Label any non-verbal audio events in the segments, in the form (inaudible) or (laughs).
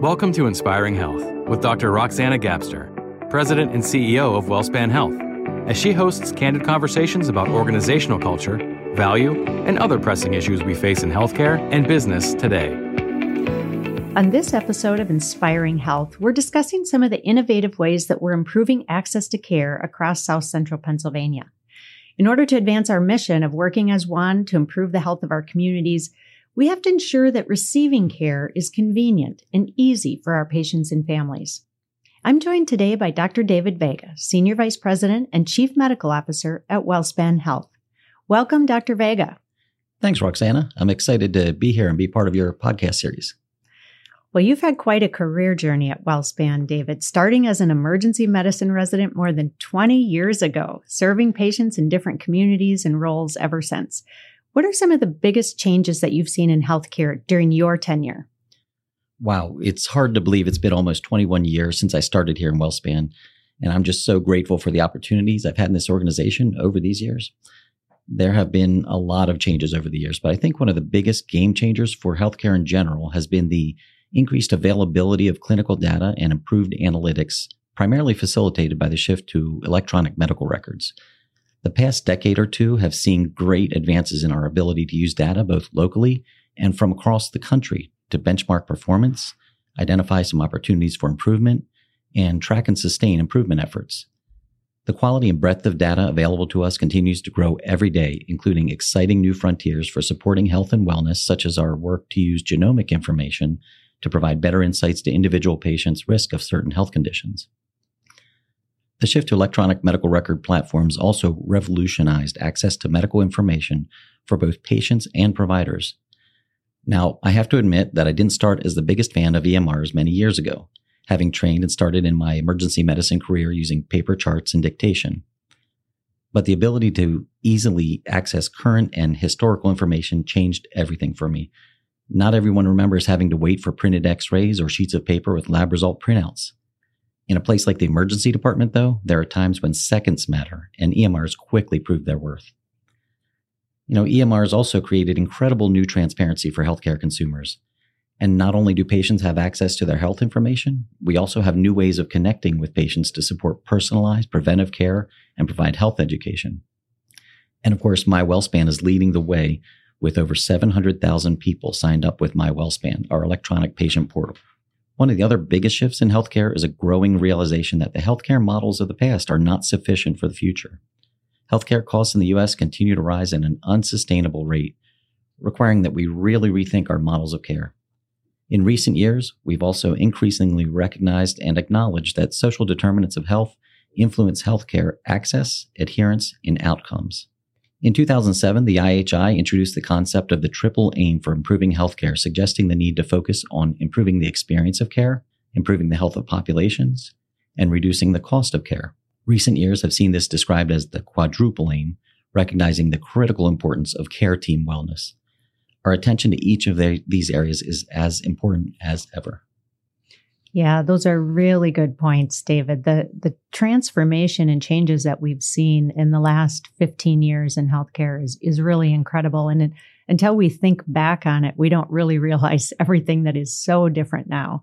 Welcome to Inspiring Health with Dr. Roxanna Gapstur, President and CEO of WellSpan Health, as she hosts candid conversations about organizational culture, value, and other pressing issues we face in healthcare and business today. On this episode of Inspiring Health, we're discussing some of the innovative ways that we're improving access to care across South Central Pennsylvania. In order to advance our mission of working as one to improve the health of our communities, we have to ensure that receiving care is convenient and easy for our patients and families. I'm joined today by Dr. David Vega, Senior Vice President and Chief Medical Officer at WellSpan Health. Welcome, Dr. Vega. Thanks, Roxanna. I'm excited to be here and be part of your podcast series. Well, you've had quite a career journey at WellSpan, David, starting as an emergency medicine resident more than 20 years ago, serving patients in different communities and roles ever since. What are some of the biggest changes that you've seen in healthcare during your tenure? Wow, it's hard to believe it's been almost 21 years since I started here in WellSpan. And I'm just so grateful for the opportunities I've had in this organization over these years. There have been a lot of changes over the years, but I think one of the biggest game changers for healthcare in general has been the increased availability of clinical data and improved analytics, primarily facilitated by the shift to electronic medical records. The past decade or two have seen great advances in our ability to use data both locally and from across the country to benchmark performance, identify some opportunities for improvement, and track and sustain improvement efforts. The quality and breadth of data available to us continues to grow every day, including exciting new frontiers for supporting health and wellness, such as our work to use genomic information to provide better insights to individual patients' risk of certain health conditions. The shift to electronic medical record platforms also revolutionized access to medical information for both patients and providers. Now, I have to admit that I didn't start as the biggest fan of EMRs many years ago, having trained and started in my emergency medicine career using paper charts and dictation. But the ability to easily access current and historical information changed everything for me. Not everyone remembers having to wait for printed x rays or sheets of paper with lab result printouts. In a place like the emergency department, though, there are times when seconds matter, and EMRs quickly prove their worth. You know, EMRs also created incredible new transparency for healthcare consumers. And not only do patients have access to their health information, we also have new ways of connecting with patients to support personalized preventive care and provide health education. And of course, My WellSpan is leading the way with over 700,000 people signed up with My WellSpan, our electronic patient portal. One of the other biggest shifts in healthcare is a growing realization that the healthcare models of the past are not sufficient for the future. Healthcare costs in the US continue to rise at an unsustainable rate, requiring that we really rethink our models of care. In recent years, we've also increasingly recognized and acknowledged that social determinants of health influence healthcare access, adherence, and outcomes. In 2007, the IHI introduced the concept of the triple aim for improving healthcare, suggesting the need to focus on improving the experience of care, improving the health of populations, and reducing the cost of care. Recent years have seen this described as the quadruple aim, recognizing the critical importance of care team wellness. Our attention to each of the, these areas is as important as ever. Yeah, those are really good points, David. The the transformation and changes that we've seen in the last 15 years in healthcare is is really incredible and it, until we think back on it, we don't really (laughs) realize everything that is so different now.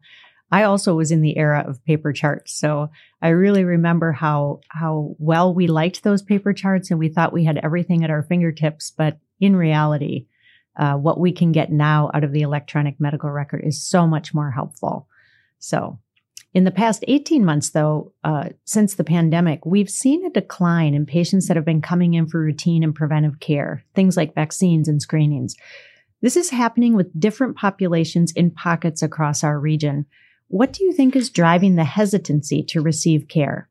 I also was in the era of paper charts, so I really remember how how well we liked those paper charts and we thought we had everything at our fingertips, but in reality, uh, what we can get now out of the electronic medical record is so much more helpful. So, in the past 18 months, though, uh, since the pandemic, we've seen a decline in patients that have been coming in for routine and preventive care, things like vaccines and screenings. This is happening with different populations in pockets across our region. What do you think is driving the hesitancy to receive care?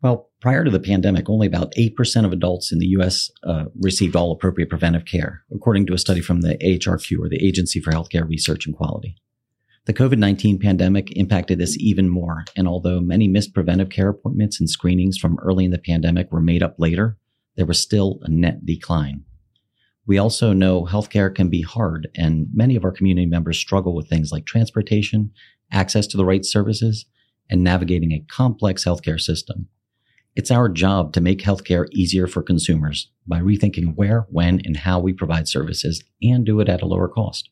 Well, prior to the pandemic, only about 8% of adults in the U.S. Uh, received all appropriate preventive care, according to a study from the AHRQ, or the Agency for Healthcare Research and Quality. The COVID 19 pandemic impacted this even more, and although many missed preventive care appointments and screenings from early in the pandemic were made up later, there was still a net decline. We also know healthcare can be hard, and many of our community members struggle with things like transportation, access to the right services, and navigating a complex healthcare system. It's our job to make healthcare easier for consumers by rethinking where, when, and how we provide services and do it at a lower cost.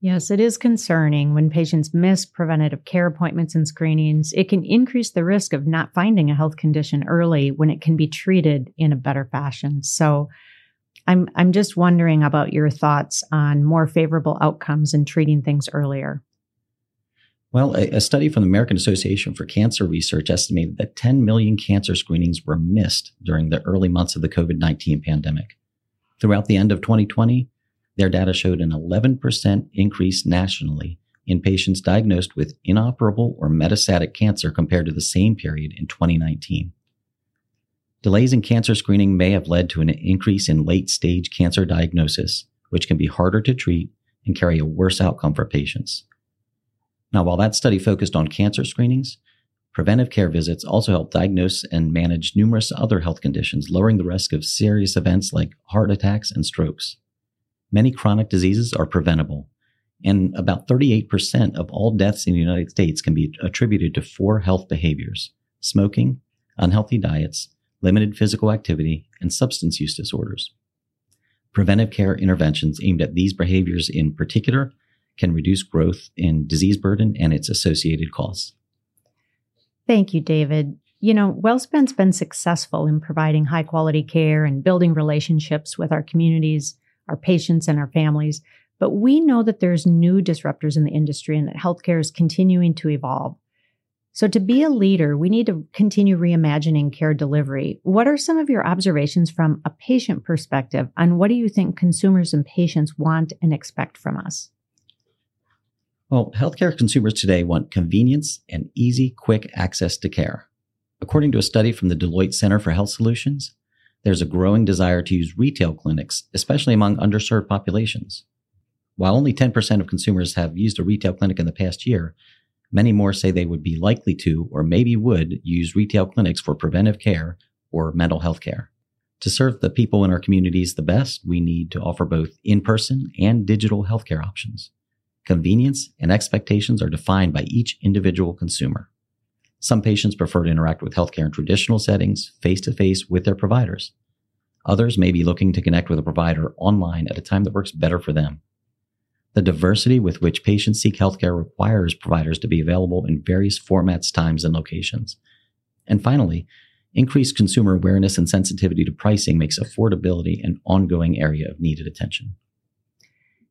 Yes, it is concerning when patients miss preventative care appointments and screenings. It can increase the risk of not finding a health condition early when it can be treated in a better fashion. So I'm I'm just wondering about your thoughts on more favorable outcomes in treating things earlier. Well, a, a, study from the American Association for Cancer Research estimated that 10 million cancer screenings were missed during the early months of the COVID 19 pandemic. Throughout the end of 2020, their data showed an 11% increase nationally in patients diagnosed with inoperable or metastatic cancer compared to the same period in 2019. Delays in cancer screening may have led to an increase in late stage cancer diagnosis, which can be harder to treat and carry a worse outcome for patients. Now, while that study focused on cancer screenings, preventive care visits also help diagnose and manage numerous other health conditions, lowering the risk of serious events like heart attacks and strokes. Many chronic diseases are preventable, and about 38% of all deaths in the United States can be attributed to four health behaviors smoking, unhealthy diets, limited physical activity, and substance use disorders. Preventive care interventions aimed at these behaviors in particular can reduce growth in disease burden and its associated costs. Thank you, David. You know, WellSpan's been successful in providing high quality care and building relationships with our communities, our patients, and our families. But we know that there's new disruptors in the industry and that healthcare is continuing to evolve. So, to be a leader, we need to continue reimagining care delivery. What are some of your observations from a patient perspective on what do you think consumers and patients want and expect from us? Well, healthcare consumers today want convenience and easy, quick access to care. According to a study from the Deloitte Center for Health Solutions, there's a growing desire to use retail clinics, especially among underserved populations. While only 10% of consumers have used a retail clinic in the past year, many more say they would be likely to or maybe would use retail clinics for preventive care or mental health care. To serve the people in our communities the best, we need to offer both in person and digital healthcare options. Convenience and expectations are defined by each individual consumer. Some patients prefer to interact with healthcare in traditional settings, face to face with their providers. Others may be looking to connect with a provider online at a time that works better for them. The diversity with which patients seek healthcare requires providers to be available in various formats, times, and locations. And finally, increased consumer awareness and sensitivity to pricing makes affordability an ongoing area of needed attention.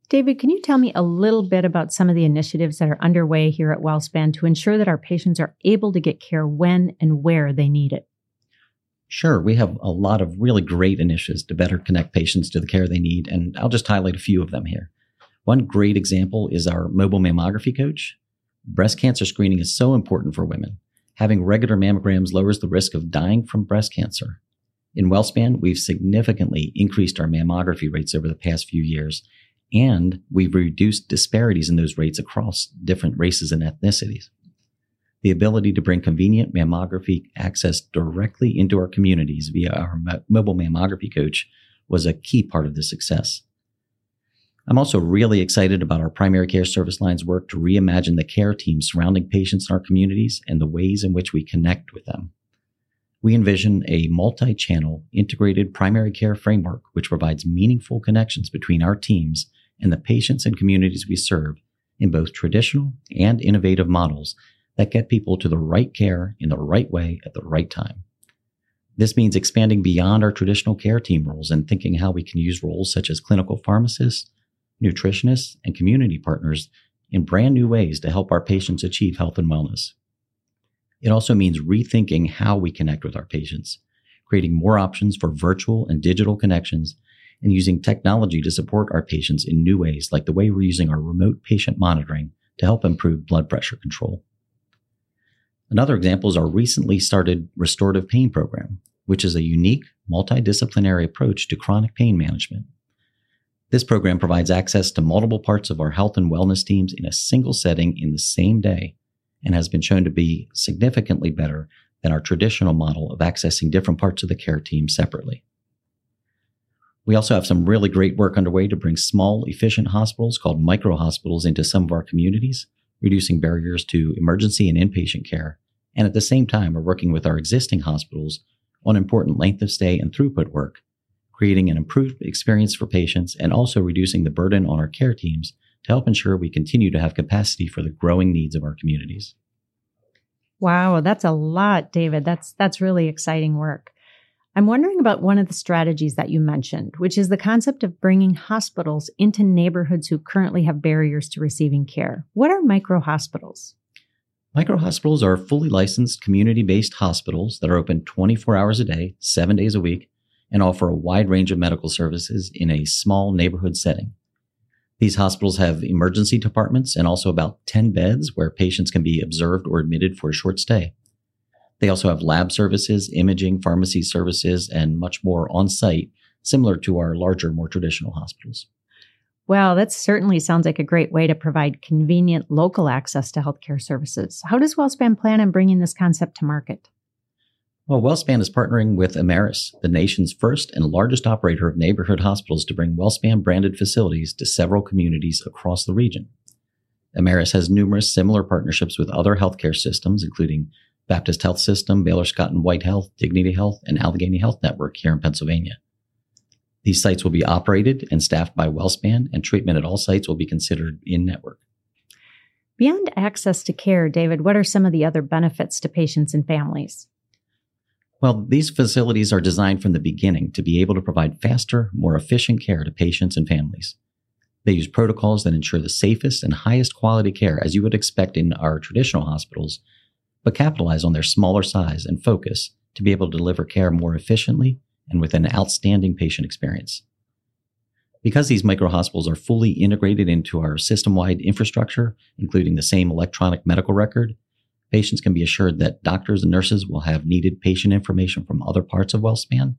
David, can you tell me a little bit about some of the initiatives that are underway here at WellSpan to ensure that our patients are able to get care when and where they need it? Sure. We have a lot of really great initiatives to better connect patients to the care they need, and I'll just highlight a few of them here. One great example is our mobile mammography coach. Breast cancer screening is so important for women. Having regular mammograms lowers the risk of dying from breast cancer. In WellSpan, we've significantly increased our mammography rates over the past few years, and we've reduced disparities in those rates across different races and ethnicities. The ability to bring convenient mammography access directly into our communities via our mobile mammography coach was a key part of the success. I'm also really excited about our primary care service lines work to reimagine the care teams surrounding patients in our communities and the ways in which we connect with them. We envision a multi channel integrated primary care framework which provides meaningful connections between our teams and the patients and communities we serve in both traditional and innovative models that get people to the right care in the right way at the right time. This means expanding beyond our traditional care team roles and thinking how we can use roles such as clinical pharmacists, nutritionists, and community partners in brand new ways to help our patients achieve health and wellness. It also means rethinking how we connect with our patients, creating more options for virtual and digital connections and using technology to support our patients in new ways, like the way we're using our remote patient monitoring to help improve blood pressure control. Another example is our recently started restorative pain program, which is a unique multidisciplinary approach to chronic pain management. This program provides access to multiple parts of our health and wellness teams in a single setting in the same day and has been shown to be significantly better than our traditional model of accessing different parts of the care team separately. We also have some really great work underway to bring small, efficient hospitals called micro hospitals into some of our communities, reducing barriers to emergency and inpatient care. And at the same time, we're working with our existing hospitals on important length of stay and throughput work, creating an improved experience for patients and also reducing the burden on our care teams to help ensure we continue to have capacity for the growing needs of our communities. Wow, that's a lot, David. That's that's really exciting work. I'm wondering about one of the strategies that you mentioned, which is the concept of bringing hospitals into neighborhoods who currently have barriers to receiving care. What are micro hospitals? Micro hospitals are fully licensed community based hospitals that are open 24 hours a day, seven days a week, and offer a wide range of medical services in a small neighborhood setting. These hospitals have emergency departments and also about 10 beds where patients can be observed or admitted for a short stay. They also have lab services, imaging, pharmacy services, and much more on site, similar to our larger, more traditional hospitals. Well, that certainly sounds like a great way to provide convenient local access to healthcare services. How does WellSpan plan on bringing this concept to market? Well, WellSpan is partnering with Emerus, the nation's first and largest operator of neighborhood hospitals, to bring WellSpan branded facilities to several communities across the region. Emerus has numerous similar partnerships with other healthcare systems, including Baptist Health System, Baylor Scott and White Health, Dignity Health, and Allegheny Health Network here in Pennsylvania. These sites will be operated and staffed by WellSpan, and treatment at all sites will be considered in network. Beyond access to care, David, what are some of the other benefits to patients and families? Well, these facilities are designed from the beginning to be able to provide faster, more efficient care to patients and families. They use protocols that ensure the safest and highest quality care as you would expect in our traditional hospitals but capitalize on their smaller size and focus to be able to deliver care more efficiently and with an outstanding patient experience. Because these micro hospitals are fully integrated into our system wide infrastructure, including the same electronic medical record, patients can be assured that doctors and nurses will have needed patient information from other parts of WellSpan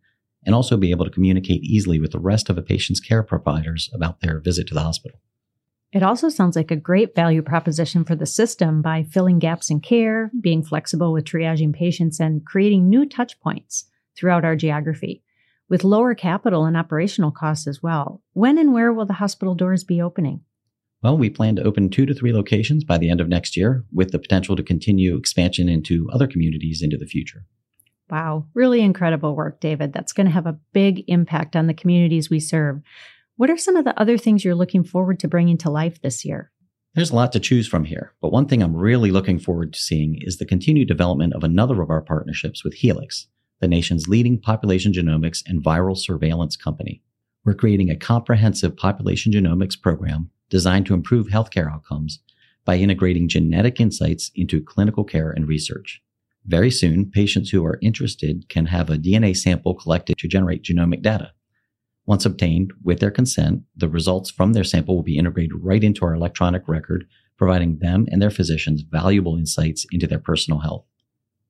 and also be able to communicate easily with the rest of a patient's care providers about their visit to the hospital. It also sounds like a great value proposition for the system by filling gaps in care, being flexible with triaging patients, and creating new touch points throughout our geography with lower capital and operational costs as well. When and where will the hospital doors be opening? Well, we plan to open two to three locations by the end of next year with the potential to continue expansion into other communities into the future. Wow, really incredible work, David. That's going to have a big impact on the communities we serve. What are some of the other things you're looking forward to bringing to life this year? There's a lot to choose from here, but one thing I'm really looking forward to seeing is the continued development of another of our partnerships with Helix, the nation's leading population genomics and viral surveillance company. We're creating a comprehensive population genomics program designed to improve healthcare outcomes by integrating genetic insights into clinical care and research. Very soon, patients who are interested can have a DNA sample collected to generate genomic data. Once obtained with their consent, the results from their sample will be integrated right into our electronic record, providing them and their physicians valuable insights into their personal health.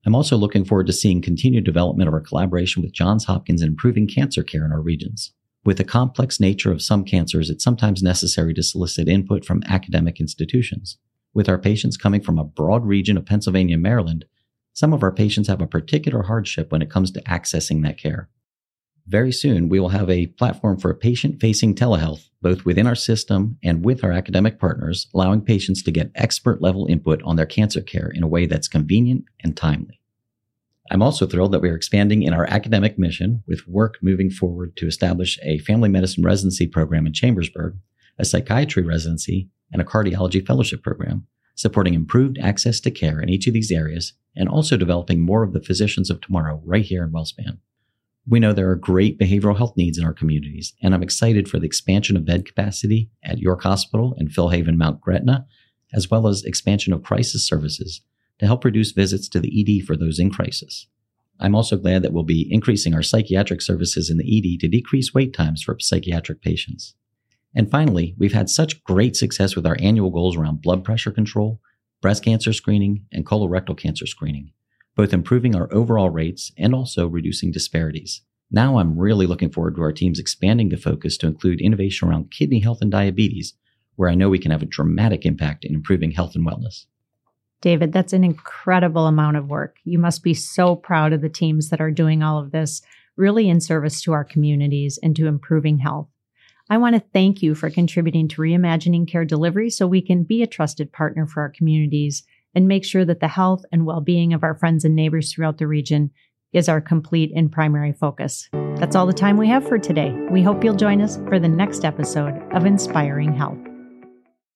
I'm also looking forward to seeing continued development of our collaboration with Johns Hopkins in improving cancer care in our regions. With the complex nature of some cancers, it's sometimes necessary to solicit input from academic institutions. With our patients coming from a broad region of Pennsylvania and Maryland, some of our patients have a particular hardship when it comes to accessing that care. Very soon, we will have a platform for a patient facing telehealth, both within our system and with our academic partners, allowing patients to get expert level input on their cancer care in a way that's convenient and timely. I'm also thrilled that we are expanding in our academic mission with work moving forward to establish a family medicine residency program in Chambersburg, a psychiatry residency, and a cardiology fellowship program, supporting improved access to care in each of these areas and also developing more of the physicians of tomorrow right here in WellSpan. We know there are great behavioral health needs in our communities, and I'm excited for the expansion of bed capacity at York Hospital and Philhaven Mount Gretna, as well as expansion of crisis services to help reduce visits to the ED for those in crisis. I'm also glad that we'll be increasing our psychiatric services in the ED to decrease wait times for psychiatric patients. And finally, we've had such great success with our annual goals around blood pressure control, breast cancer screening, and colorectal cancer screening both improving our overall rates and also reducing disparities. Now I'm really looking forward to our teams expanding the focus to include innovation around kidney health and diabetes, where I know we can have a dramatic impact in improving health and wellness. David, that's an incredible amount of work. You must be so proud of the teams that are doing all of this, really in service to our communities and to improving health. I want to thank you for contributing to reimagining care delivery so we can be a trusted partner for our communities and make sure that the health and well being of our friends and neighbors throughout the region is our complete and primary focus. That's all the time we have for today. We hope you'll join us for the next episode of Inspiring Health.